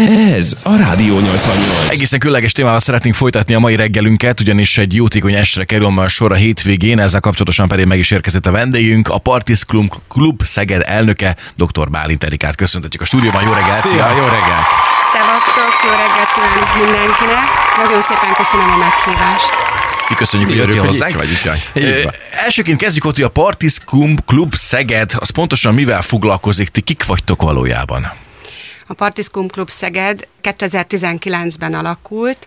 Ez a Rádió 88. Egészen különleges témával szeretnénk folytatni a mai reggelünket, ugyanis egy jótékony estre kerül a sor a hétvégén, ezzel kapcsolatosan pedig meg is érkezett a vendégünk, a Partis Klub, Klub Szeged elnöke, dr. Bálint Erikát. Köszöntetjük a stúdióban, jó reggelt! Szia, jó reggelt! Szevasztok, jó reggelt kívánok mindenkinek. Nagyon szépen köszönöm a meghívást. Mi köszönjük, hogy jöttél hozzánk. vagy, itt vagy. Elsőként kezdjük ott, hogy a Partis Klub, Klub Szeged, az pontosan mivel foglalkozik, ti kik vagytok valójában? A Partiskum Klub Szeged 2019-ben alakult,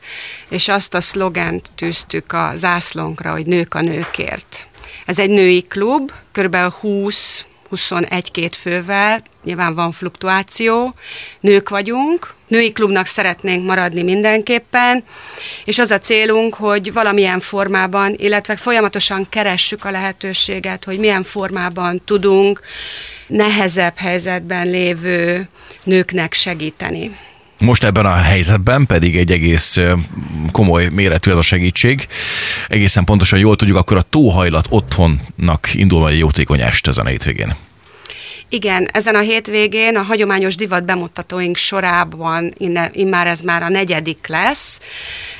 és azt a szlogent tűztük a zászlónkra, hogy nők a nőkért. Ez egy női klub, kb. 20 21-2 fővel, nyilván van fluktuáció, nők vagyunk, női klubnak szeretnénk maradni mindenképpen, és az a célunk, hogy valamilyen formában, illetve folyamatosan keressük a lehetőséget, hogy milyen formában tudunk nehezebb helyzetben lévő nőknek segíteni. Most ebben a helyzetben pedig egy egész komoly méretű ez a segítség. Egészen pontosan jól tudjuk, akkor a Tóhajlat otthonnak indul egy jótékony est ezen a hétvégén. Igen, ezen a hétvégén a hagyományos divat bemutatóink sorában innen, immár ez már a negyedik lesz.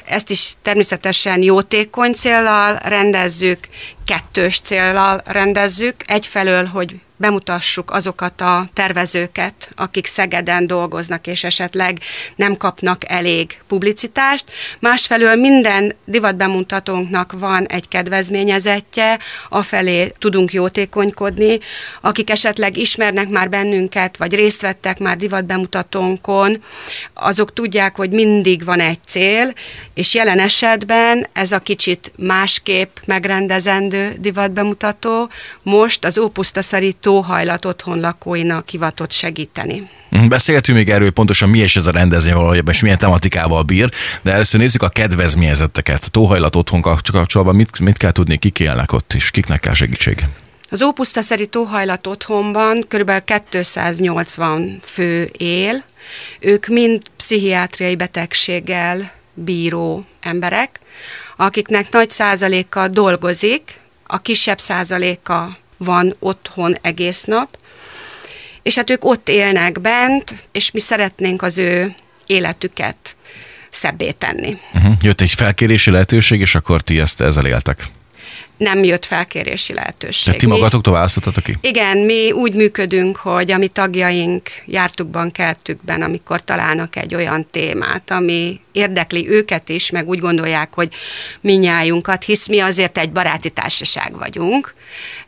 Ezt is természetesen jótékony céllal rendezzük, kettős céllal rendezzük. Egyfelől, hogy bemutassuk azokat a tervezőket, akik Szegeden dolgoznak, és esetleg nem kapnak elég publicitást. Másfelől minden divatbemutatónknak van egy kedvezményezettje, afelé tudunk jótékonykodni, akik esetleg ismernek már bennünket, vagy részt vettek már divatbemutatónkon, azok tudják, hogy mindig van egy cél, és jelen esetben ez a kicsit másképp megrendezendő divatbemutató most az Ópusztaszari tóhajlat otthon lakóinak hivatott segíteni. Mhm, Beszéltünk még erről, hogy pontosan mi is ez a rendezvény valójában, és milyen tematikával bír, de először nézzük a kedvezményezetteket. Tóhajlat otthon kapcsolatban mit, mit kell tudni, kik élnek ott, és kiknek kell segítség? Az Ópusztaszeri tóhajlat otthonban kb. 280 fő él, ők mind pszichiátriai betegséggel bíró emberek, akiknek nagy százaléka dolgozik, a kisebb százaléka van otthon egész nap, és hát ők ott élnek bent, és mi szeretnénk az ő életüket szebbé tenni. Uh-huh. Jött egy felkérési lehetőség, és akkor ti ezt ezzel éltek. Nem jött felkérési lehetőség. Tehát ti magatoktól választottatok ki? Igen, mi úgy működünk, hogy a mi tagjaink jártukban, keltükben, amikor találnak egy olyan témát, ami érdekli őket is, meg úgy gondolják, hogy minnyájunkat, hisz mi azért egy baráti társaság vagyunk,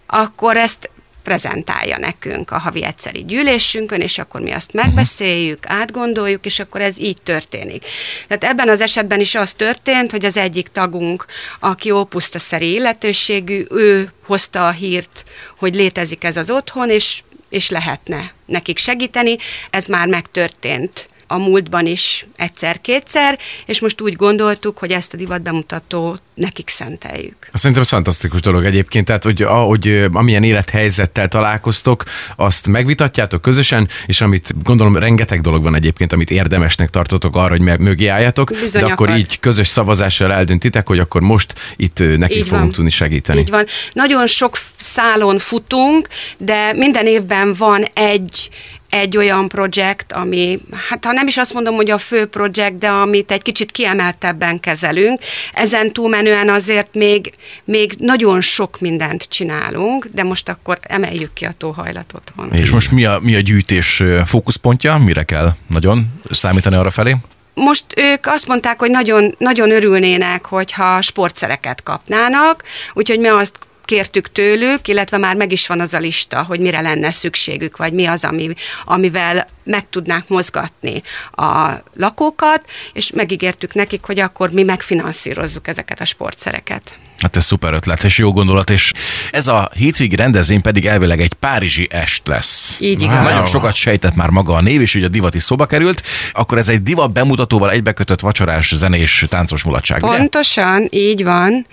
akkor ezt prezentálja nekünk a havi egyszeri gyűlésünkön, és akkor mi azt megbeszéljük, átgondoljuk, és akkor ez így történik. Tehát ebben az esetben is az történt, hogy az egyik tagunk, aki ópusztaszeri illetőségű, ő hozta a hírt, hogy létezik ez az otthon, és, és lehetne nekik segíteni. Ez már megtörtént a múltban is egyszer-kétszer, és most úgy gondoltuk, hogy ezt a divatbemutatót nekik szenteljük. Szerintem ez fantasztikus dolog egyébként, tehát hogy ahogy amilyen élethelyzettel találkoztok, azt megvitatjátok közösen, és amit gondolom rengeteg dolog van egyébként, amit érdemesnek tartotok arra, hogy me- mögé álljatok, Bizony de akkor így közös szavazással eldöntitek, hogy akkor most itt ö, neki Így fogunk van. tudni segíteni. Így van. Nagyon sok szálon futunk, de minden évben van egy egy olyan projekt, ami, hát ha nem is azt mondom, hogy a fő projekt, de amit egy kicsit kiemeltebben kezelünk. Ezen túlmenően azért még, még nagyon sok mindent csinálunk, de most akkor emeljük ki a tóhajlat otthon. És most mi a, mi a gyűjtés fókuszpontja? Mire kell nagyon számítani arra felé? Most ők azt mondták, hogy nagyon, nagyon örülnének, hogyha sportszereket kapnának, úgyhogy mi azt kértük tőlük, illetve már meg is van az a lista, hogy mire lenne szükségük, vagy mi az, ami, amivel meg tudnák mozgatni a lakókat, és megígértük nekik, hogy akkor mi megfinanszírozzuk ezeket a sportszereket. Hát ez szuper ötlet és jó gondolat, és ez a hétvégi rendezvény pedig elvileg egy párizsi est lesz. Így igaz. Nagyon sokat sejtett már maga a név, és ugye a divat is szóba került. Akkor ez egy divat bemutatóval egybekötött vacsorás, zenés, táncos mulatság, ugye? Pontosan, így van.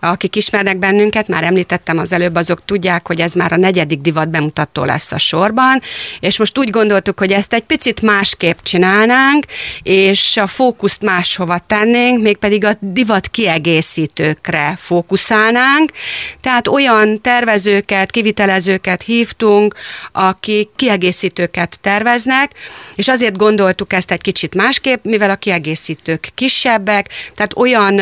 Akik ismernek bennünket, már említettem az előbb, azok tudják, hogy ez már a negyedik divat bemutató lesz a sorban, és most úgy gondoltuk, hogy ezt egy picit másképp csinálnánk, és a fókuszt máshova tennénk, mégpedig a divat kiegészítőkre fókuszálnánk, tehát olyan tervezőket, kivitelezőket hívtunk, akik kiegészítőket terveznek, és azért gondoltuk ezt egy kicsit másképp, mivel a kiegészítők kisebbek, tehát olyan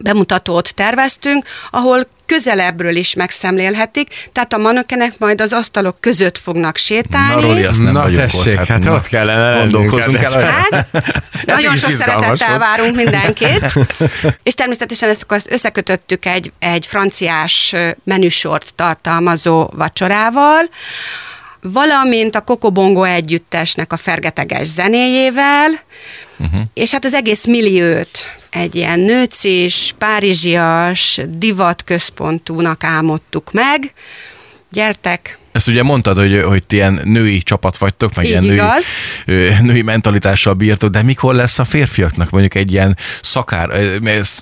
bemutatót terveztünk, ahol közelebbről is megszemlélhetik, tehát a manökenek majd az asztalok között fognak sétálni. Na, Roli, azt nem Na tessék, ott, hát na, ott kellene Gondolkozunk lennünk, el. hát Hát, nagyon sok szeretettel volt. várunk mindenkit. És természetesen ezt akkor összekötöttük egy, egy franciás menüsort tartalmazó vacsorával, valamint a Kokobongo együttesnek a fergeteges zenéjével, uh-huh. és hát az egész milliót egy ilyen nőcis, párizsias, divatközpontúnak álmodtuk meg. Gyertek, Ezt ugye mondtad, hogy, hogy ti ilyen női csapat vagytok, meg Így ilyen női, igaz. női mentalitással bírtok, de mikor lesz a férfiaknak mondjuk egy ilyen szakár,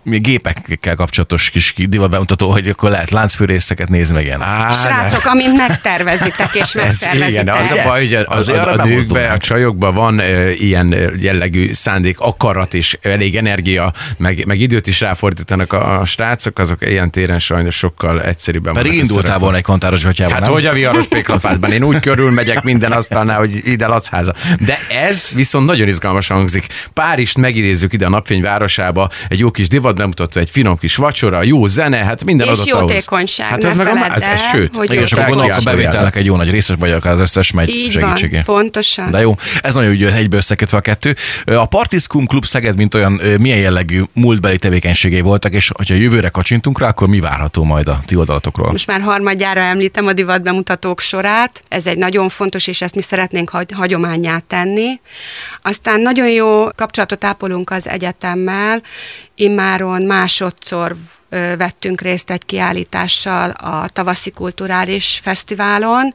gépekkel kapcsolatos kis divatbemutató, hogy akkor lehet láncfűrészeket nézni meg ilyen. Á, srácok, amint megtervezitek és Ez megszervezitek. igen, az a baj, hogy a, az, a, arra a nőkben, a csajokban van e, ilyen jellegű szándék, akarat és elég energia, meg, meg időt is ráfordítanak a, a srácok, azok ilyen téren sajnos sokkal egyszerűbben Pedig indultál volna egy kantáros gatyában, Hát nem? hogy a viharos péklapátban? Én úgy körül megyek minden asztalnál, hogy ide lacháza. De ez viszont nagyon izgalmas hangzik. Párizst megidézzük ide a napfény városába, egy jó kis divat bemutató, egy finom kis vacsora, jó zene, hát minden És adott jótékonyság, Hát ez meg a, ez, ez, sőt, hogy és akkor fel gondolok, a bevételnek egy jó nagy részes vagyok az összes megy Így van, segítségé. pontosan. De jó, ez nagyon jó, egybe összekötve a kettő. A Partiskum Klub Szeged, mint olyan, milyen jellegű múltbeli tevékenységei voltak, és ha jövőre kacsintunk rá, akkor mi várható majd a ti oldalatokról? Most már harmadjára említem a divat bemutatók sorát. Ez egy nagyon fontos, és ezt mi szeretnénk hagy- hagyományá tenni. Aztán nagyon jó kapcsolatot ápolunk az egyetemmel. Immáron másodszor vettünk részt egy kiállítással a Tavaszi Kulturális Fesztiválon,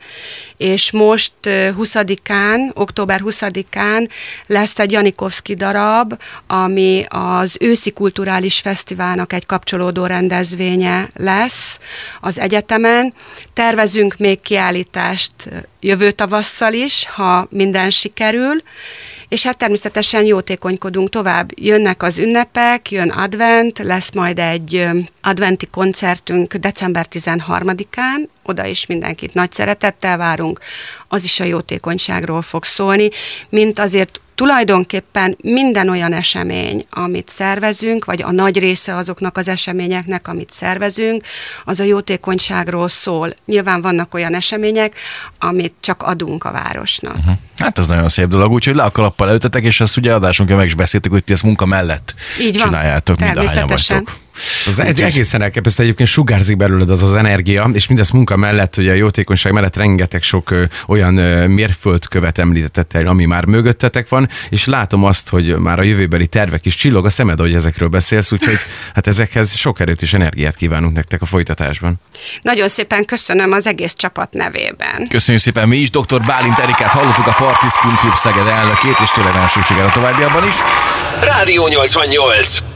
és most ö, 20-án, október 20-án lesz egy Janikovszki darab, ami az őszi kulturális fesztiválnak egy kapcsolódó rendezvénye lesz az egyetemen. Tervezünk még kiállítást szállítást jövő tavasszal is, ha minden sikerül, és hát természetesen jótékonykodunk tovább. Jönnek az ünnepek, jön advent, lesz majd egy adventi koncertünk december 13-án, oda is mindenkit nagy szeretettel várunk, az is a jótékonyságról fog szólni, mint azért tulajdonképpen minden olyan esemény, amit szervezünk, vagy a nagy része azoknak az eseményeknek, amit szervezünk, az a jótékonyságról szól. Nyilván vannak olyan események, amit csak adunk a városnak. Uh-huh. Hát ez nagyon szép dolog, úgyhogy le a kalappal előttetek, és ezt ugye adásunkon meg is beszéltük, hogy ti ezt munka mellett Így van. csináljátok, mind a hányan vagytok. Az egy, egészen elképesztő, egyébként sugárzik belőled az az energia, és mindez munka mellett, ugye a jótékonyság mellett rengeteg sok ö, olyan ö, mérföldkövet említettetek, ami már mögöttetek van, és látom azt, hogy már a jövőbeli tervek is csillog a szemed, hogy ezekről beszélsz, úgyhogy hát ezekhez sok erőt és energiát kívánunk nektek a folytatásban. Nagyon szépen köszönöm az egész csapat nevében. Köszönjük szépen mi is, dr. Bálint Erikát hallottuk a Partiskum Klub Szeged elnökét, és tényleg nagyon siker a továbbiakban is. Rádió 88.